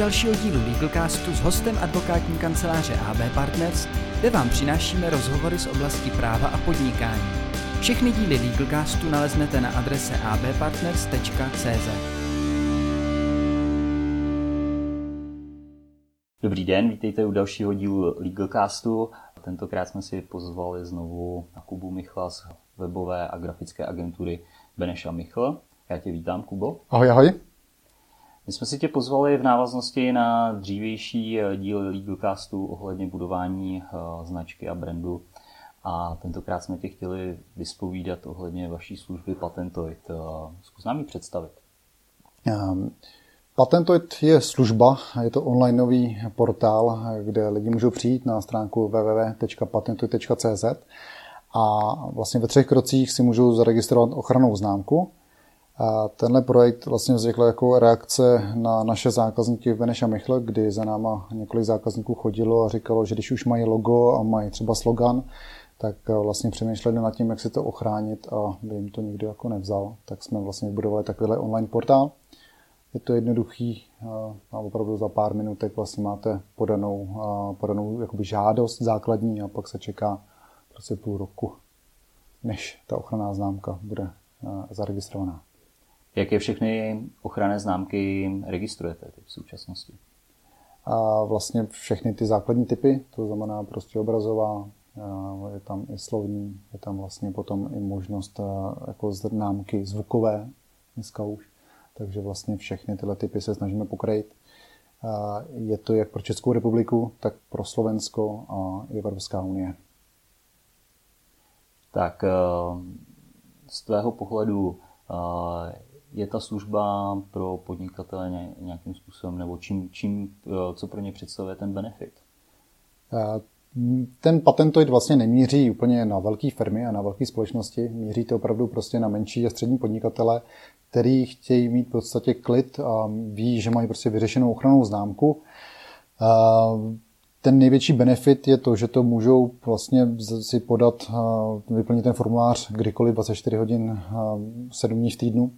dalšího dílu Legalcastu s hostem advokátní kanceláře AB Partners, kde vám přinášíme rozhovory z oblasti práva a podnikání. Všechny díly Legalcastu naleznete na adrese abpartners.cz. Dobrý den, vítejte u dalšího dílu Legalcastu. Tentokrát jsme si pozvali znovu na Kubu Michla z webové a grafické agentury Beneša Michl. Já tě vítám, Kubo. Ahoj, ahoj. My jsme si tě pozvali v návaznosti na dřívější eh, díl Legalcastu ohledně budování eh, značky a brandu. A tentokrát jsme tě chtěli vyspovídat ohledně vaší služby Patentoid. Eh, zkus nám ji představit. Um, Patentoid je služba, je to onlineový portál, kde lidi můžou přijít na stránku www.patentoid.cz a vlastně ve třech krocích si můžou zaregistrovat ochranou známku, a tenhle projekt vlastně vznikl jako reakce na naše zákazníky v Beneš a Michle, kdy za náma několik zákazníků chodilo a říkalo, že když už mají logo a mají třeba slogan, tak vlastně přemýšleli nad tím, jak si to ochránit a by jim to nikdo jako nevzal. Tak jsme vlastně vybudovali takovýhle online portál. Je to jednoduchý a opravdu za pár minutek vlastně máte podanou, podanou jakoby žádost základní a pak se čeká prostě půl roku, než ta ochranná známka bude zaregistrovaná. Jaké všechny ochranné známky registrujete teď v současnosti? A vlastně všechny ty základní typy, to znamená prostě obrazová, je tam i slovní, je tam vlastně potom i možnost jako známky zvukové dneska už. Takže vlastně všechny tyhle typy se snažíme pokrýt. Je to jak pro Českou republiku, tak pro Slovensko a i Evropská unie. Tak eh, z tvého pohledu eh, je ta služba pro podnikatele nějakým způsobem, nebo čím, čím, eh, co pro ně představuje ten benefit? Eh, ten patentoid vlastně nemíří úplně na velké firmy a na velké společnosti, míří to opravdu prostě na menší a střední podnikatele, který chtějí mít v podstatě klid a ví, že mají prostě vyřešenou ochranou známku. Eh, ten největší benefit je to, že to můžou vlastně si podat, vyplnit ten formulář kdykoliv 24 hodin, 7 dní v týdnu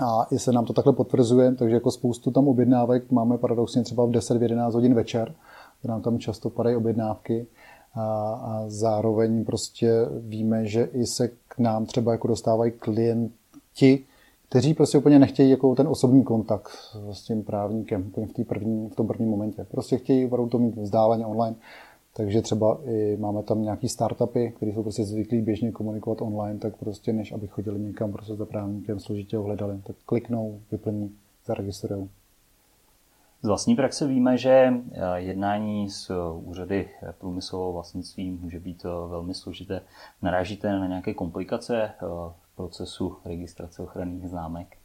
a i se nám to takhle potvrzuje, takže jako spoustu tam objednávek máme paradoxně třeba v 10-11 hodin večer, kde nám tam často padají objednávky a, a zároveň prostě víme, že i se k nám třeba jako dostávají klienti, kteří prostě úplně nechtějí jako ten osobní kontakt s tím právníkem v, první, v tom prvním momentě. Prostě chtějí opravdu to mít vzdáleně online takže třeba i máme tam nějaký startupy, které jsou prostě zvyklí běžně komunikovat online, tak prostě než aby chodili někam prostě za právníkem, složitě ho hledali, tak kliknou, vyplní, zaregistrují. Z vlastní praxe víme, že eh, jednání s eh, úřady průmyslového vlastnictví může být eh, velmi složité. Narážíte na nějaké komplikace v procesu registrace ochranných známek?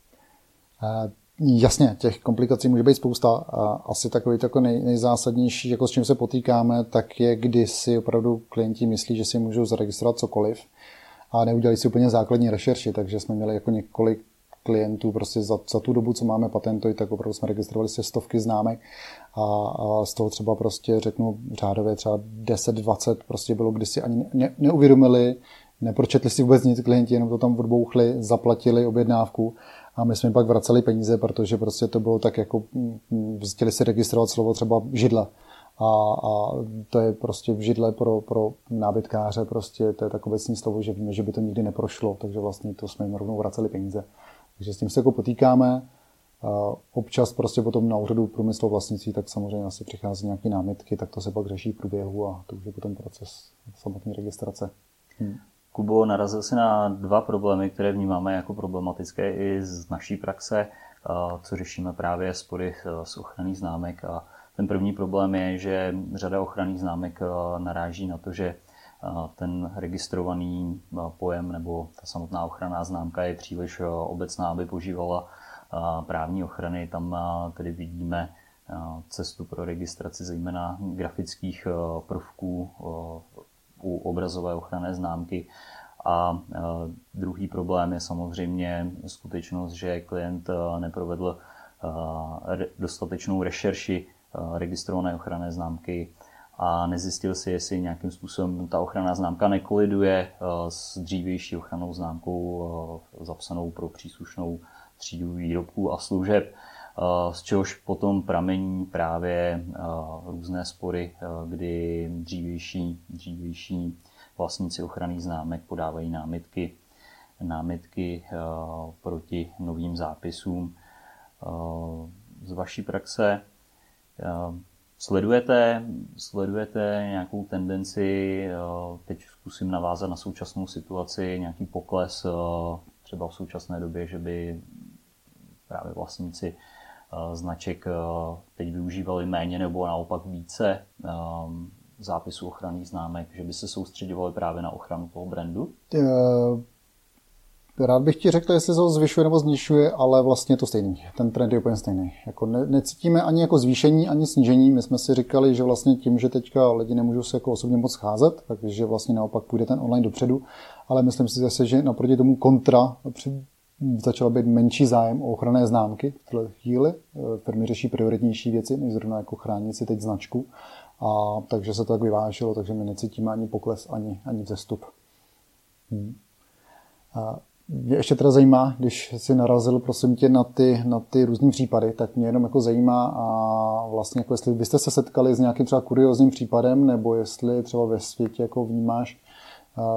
Jasně, těch komplikací může být spousta. A asi takový jako nej, nejzásadnější, jako s čím se potýkáme, tak je, kdy si opravdu klienti myslí, že si můžou zaregistrovat cokoliv a neudělají si úplně základní rešerši, takže jsme měli jako několik klientů prostě za, za tu dobu, co máme patenty, tak opravdu jsme registrovali se stovky známek a, a z toho třeba prostě řeknu řádově třeba 10-20 prostě bylo, kdy si ani ne, neuvědomili, nepročetli si vůbec nic klienti, jenom to tam odbouchli, zaplatili objednávku a my jsme pak vraceli peníze, protože prostě to bylo tak jako, mm, chtěli si registrovat slovo třeba židle. A, a to je prostě v židle pro, pro nábytkáře, prostě to je tak obecní slovo, že víme, že by to nikdy neprošlo, takže vlastně to jsme jim rovnou vraceli peníze. Takže s tím se jako potýkáme. Občas prostě potom na úřadu průmyslu vlastnictví, tak samozřejmě asi přichází nějaké námitky, tak to se pak řeší v průběhu a to už je potom proces samotné registrace. Hmm. Kubo, narazil si na dva problémy, které vnímáme jako problematické i z naší praxe, co řešíme právě spory s ochranných známek. A ten první problém je, že řada ochranných známek naráží na to, že ten registrovaný pojem nebo ta samotná ochranná známka je příliš obecná, aby požívala právní ochrany. Tam tedy vidíme cestu pro registraci zejména grafických prvků u obrazové ochranné známky. A e, druhý problém je samozřejmě skutečnost, že klient e, neprovedl e, dostatečnou rešerši registrované ochranné známky a nezjistil si, jestli nějakým způsobem ta ochranná známka nekoliduje s dřívější ochrannou známkou zapsanou pro příslušnou třídu výrobků a služeb. Z čehož potom pramení právě různé spory, kdy dřívější, dřívější vlastníci ochranných známek podávají námitky, námitky proti novým zápisům. Z vaší praxe Sledujete, sledujete nějakou tendenci, teď zkusím navázat na současnou situaci, nějaký pokles třeba v současné době, že by právě vlastníci značek teď využívali méně nebo naopak více zápisů ochranných známek, že by se soustředovali právě na ochranu toho brandu? Rád bych ti řekl, jestli se to zvyšuje nebo znižuje, ale vlastně je to stejný. Ten trend je úplně stejný. Jako ne, necítíme ani jako zvýšení, ani snížení. My jsme si říkali, že vlastně tím, že teďka lidi nemůžou se jako osobně moc scházet, takže vlastně naopak půjde ten online dopředu. Ale myslím si zase, že naproti tomu kontra začala být menší zájem o ochranné známky v této chvíli. Firmy řeší prioritnější věci, než zrovna jako chránit si teď značku. A takže se to tak vyvážilo, takže my necítíme ani pokles, ani, ani vzestup. Hmm. A mě ještě teda zajímá, když si narazil, prosím tě, na ty, na ty různé případy, tak mě jenom jako zajímá a vlastně jako jestli byste se setkali s nějakým třeba kuriozním případem, nebo jestli třeba ve světě jako vnímáš,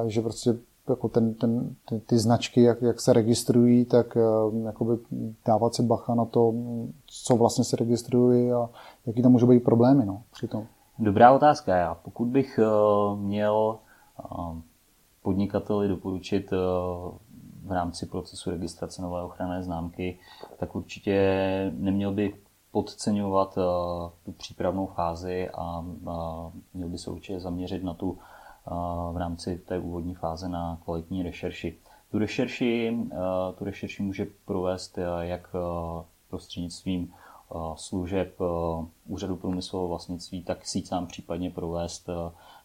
že prostě jako ten, ten, ty, ty značky, jak, jak se registrují, tak jakoby dávat si bacha na to, co vlastně se registrují a jaký tam můžou být problémy no, při tom. Dobrá otázka. Já pokud bych měl podnikateli doporučit v rámci procesu registrace nové ochranné známky, tak určitě neměl by podceňovat tu přípravnou fázi a měl by se určitě zaměřit na tu v rámci té úvodní fáze na kvalitní rešerši. Tu rešerši, tu rešerši může provést jak prostřednictvím služeb Úřadu průmyslového vlastnictví, tak si sám případně provést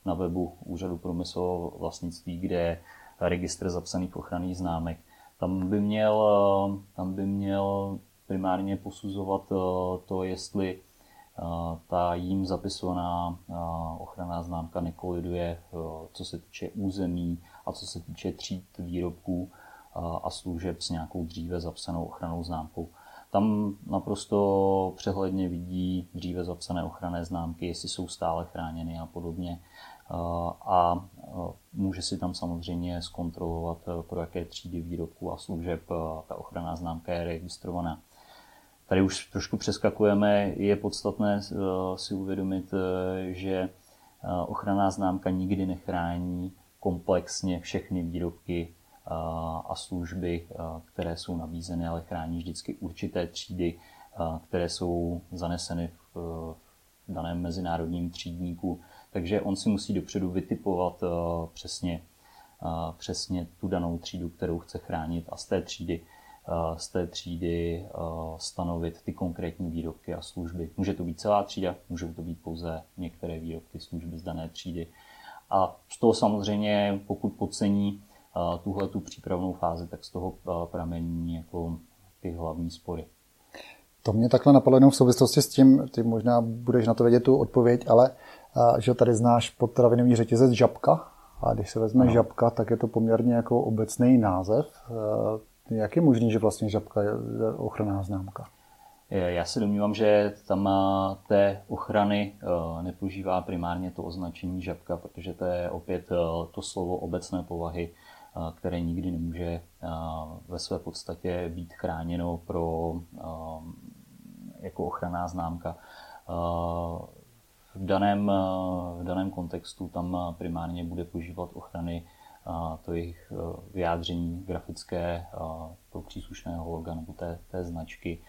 na webu Úřadu průmyslového vlastnictví, kde registr zapsaných ochranných známek. Tam by měl, tam by měl primárně posuzovat to, jestli ta jím zapisovaná ochranná známka nekoliduje, co se týče území a co se týče tříd výrobků a služeb s nějakou dříve zapsanou ochranou známkou. Tam naprosto přehledně vidí dříve zapsané ochranné známky, jestli jsou stále chráněny a podobně a může si tam samozřejmě zkontrolovat, e, pro jaké třídy výrobků a služeb e, ta ochranná známka je registrovaná. Tady už trošku přeskakujeme, je podstatné e, si uvědomit, že ochranná známka nikdy nechrání komplexně všechny výrobky a služby, které jsou nabízeny, ale chrání vždycky určité třídy, které jsou zaneseny v daném mezinárodním třídníku. Takže on si musí dopředu vytipovat přesně, přesně tu danou třídu, kterou chce chránit. A z té třídy, z té třídy stanovit ty konkrétní výrobky a služby. Může to být celá třída, můžou to být pouze některé výrobky, služby z dané třídy. A z toho samozřejmě, pokud podcení tuhle tu přípravnou fázi, tak z toho pramení jako ty hlavní spory. To mě takhle napadlo jenom v souvislosti s tím, ty možná budeš na to vědět tu odpověď, ale že tady znáš potravinový řetězec žabka. A když se vezme no. žabka, tak je to poměrně jako obecný název. Jak je možný, že vlastně žabka je ochranná známka? Já se domnívám, že tam té ochrany e, nepoužívá primárně to označení žabka, protože to je opět e, to slovo obecné povahy, e, které nikdy nemůže ve své podstatě být chráněno pro jako ochranná známka v daném, v daném kontextu tam primárně bude používat ochrany to jejich e, vyjádření grafické toho příslušného loga nebo té, té značky.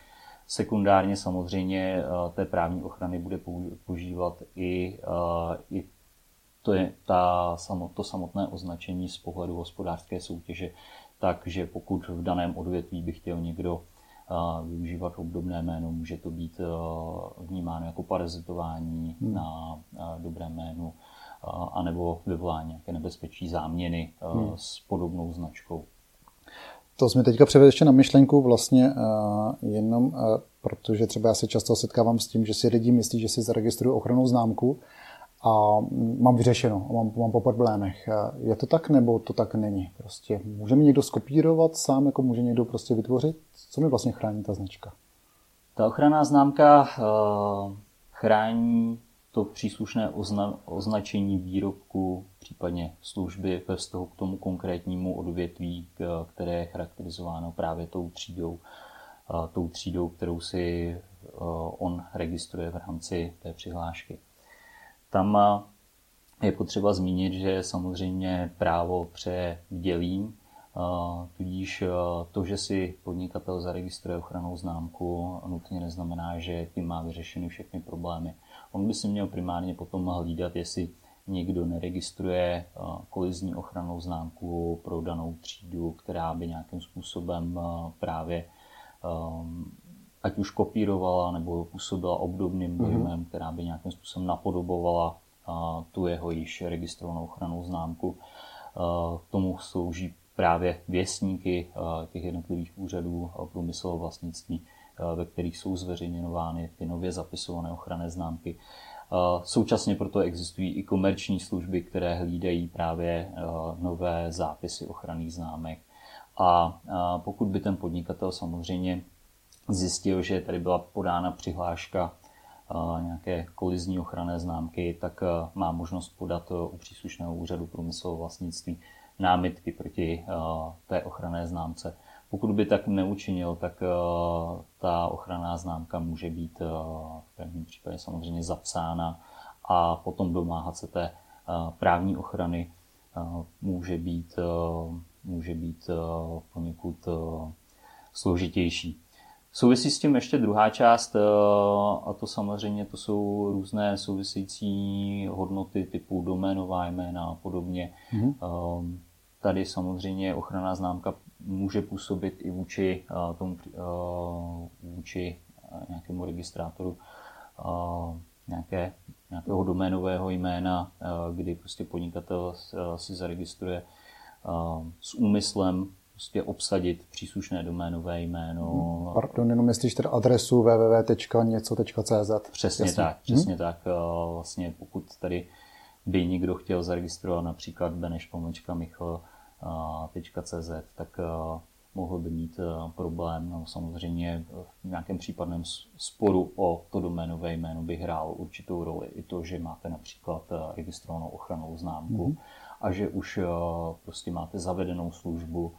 Sekundárně samozřejmě e, té právní ochrany bude používat i, i to, je ta, to samotné označení z pohledu hospodářské soutěže, takže pokud v daném odvětví by chtěl někdo využívat obdobné jméno. Může to být vnímáno jako parazitování hmm. na dobré jménu anebo vyvolání nějaké nebezpečí záměny hmm. s podobnou značkou. To jsme teďka převedli ještě na myšlenku vlastně jenom, protože třeba já se často setkávám s tím, že si lidi myslí, že si zaregistrují ochranou známku a mám vyřešeno, mám, mám po problémech. Je to tak, nebo to tak není? Prostě může mi někdo skopírovat sám, jako může někdo prostě vytvořit? Co mi vlastně chrání ta značka? Ta ochranná známka chrání to příslušné ozna, označení výrobku, případně služby ve vztahu k tomu konkrétnímu odvětví, které je charakterizováno právě tou třídou, tou třídou, kterou si on registruje v rámci té přihlášky. Tam je potřeba zmínit, že samozřejmě právo přeje dělím, tudíž to, že si podnikatel zaregistruje ochranou známku, nutně neznamená, že tím má vyřešeny všechny problémy. On by si měl primárně potom hlídat, jestli někdo neregistruje kolizní ochranou známku pro danou třídu, která by nějakým způsobem právě ať už kopírovala nebo působila obdobným mhm. dojmem, mm-hmm. která by nějakým způsobem napodobovala tu jeho již registrovanou ochranou známku. K tomu slouží právě věstníky těch jednotlivých úřadů průmyslového vlastnictví, ve kterých jsou zveřejňovány ty nově zapisované ochranné známky. Současně proto existují i komerční služby, které hlídají právě nové zápisy ochranných známek. A pokud by ten podnikatel samozřejmě zjistil, že tady byla podána přihláška nějaké kolizní ochranné známky, tak má možnost podat u příslušného úřadu průmyslového vlastnictví námitky proti té ochranné známce. Pokud by tak neučinil, tak ta ochranná známka může být v prvním případě samozřejmě zapsána a potom domáhat se té právní ochrany může být, může být poněkud složitější. Souvisí s tím ještě druhá část, a to samozřejmě to jsou různé související hodnoty typu doménová jména a podobně. Mm-hmm. Tady samozřejmě ochranná známka může působit i vůči, tomu, vůči nějakému registrátoru nějaké, nějakého doménového jména, kdy prostě podnikatel si zaregistruje s úmyslem prostě obsadit příslušné doménové jméno. Hmm. Pardon, jenom myslíš teda adresu www.něco.cz. Přesně Jasně. tak, přesně hmm. tak. Vlastně pokud tady by někdo chtěl zaregistrovat například beneš pomlčka michl.cz, tak mohl by mít problém. No, samozřejmě v nějakém případném sporu o to doménové jméno by hrál určitou roli i to, že máte například registrovanou ochranou známku mm-hmm. a že už prostě máte zavedenou službu,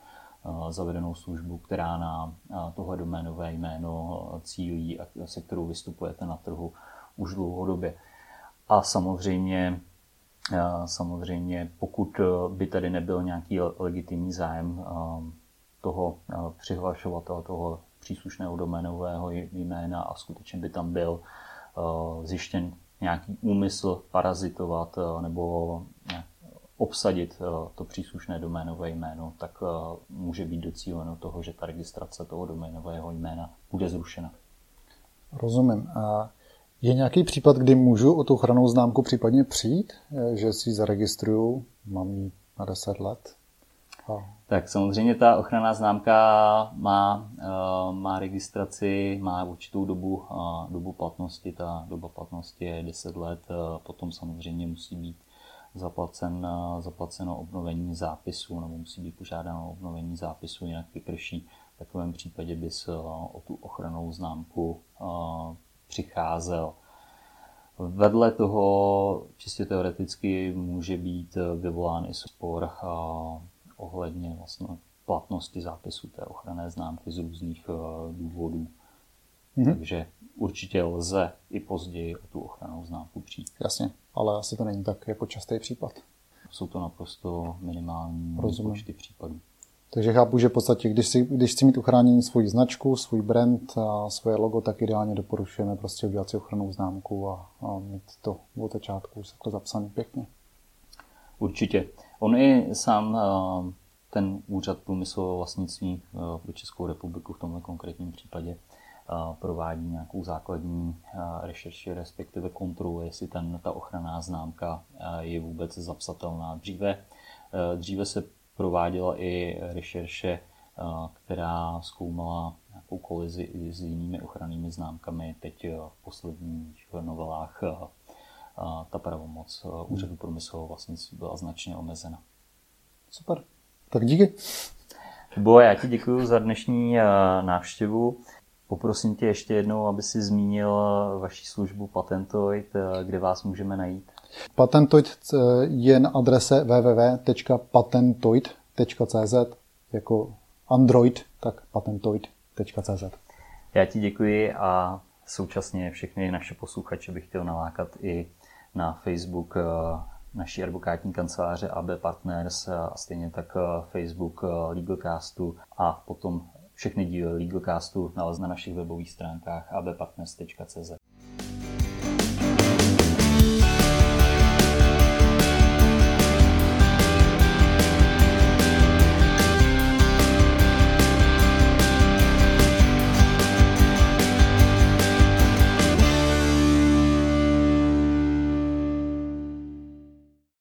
zavedenou službu, která na tohle doménové jméno cílí a se kterou vystupujete na trhu už dlouhodobě. A samozřejmě Samozřejmě, pokud by tady nebyl nějaký legitimní zájem toho přihlašovatele, toho příslušného doménového jména a skutečně by tam byl zjištěn nějaký úmysl parazitovat nebo obsadit eh, to příslušné doménové jméno, tak eh, může být docíleno toho, že ta registrace toho doménového jména bude zrušena. Rozumím. A je nějaký případ, kdy můžu o tu ochranou známku případně přijít, eh, že si ji zaregistruju, mám ji na 10 let? A... Tak samozřejmě ta ochranná známka má, má registraci, má určitou dobu, dobu platnosti. Ta doba platnosti je 10 let, potom samozřejmě musí být zaplacen, zaplaceno obnovení zápisu, nebo musí být požádáno obnovení zápisu, jinak vyprší. V takovém případě bys o tu ochranou známku přicházel. Vedle toho čistě teoreticky může být vyvolán i spor ohledně vlastně platnosti zápisu té ochranné známky z různých důvodů. Mm-hmm. Takže určitě lze i později o tu ochranou známku přijít. Jasně, ale asi to není tak jako častý případ. Jsou to naprosto minimální Rozumím. počty případů. Takže chápu, že v podstatě, když, si, když chci mít uchránění svůj značku, svůj brand a svoje logo, tak ideálně doporučujeme prostě udělat si ochrannou známku a, a mít to od začátku už jako zapsaný pěkně. Určitě. On i sám ten úřad průmyslového vlastnictví pro Českou republiku v tomto konkrétním případě provádí nějakou základní rešerši, respektive kontrolu, jestli ten, ta ochranná známka je vůbec zapsatelná. Dříve, dříve se prováděla i rešerše, která zkoumala nějakou kolizi i s jinými ochrannými známkami. Teď v posledních novelách ta pravomoc úřadu průmyslového vlastnictví byla značně omezena. Super. Tak díky. Bo, já ti děkuji za dnešní návštěvu. Poprosím tě ještě jednou, aby si zmínil vaši službu Patentoid, kde vás můžeme najít. Patentoid je na adrese www.patentoid.cz jako Android, tak patentoid.cz. Já ti děkuji a současně všechny naše posluchače bych chtěl nalákat i na Facebook naší advokátní kanceláře AB Partners a stejně tak Facebook Legalcastu a potom všechny díly Legalcastu nalezne na našich webových stránkách abpartners.cz.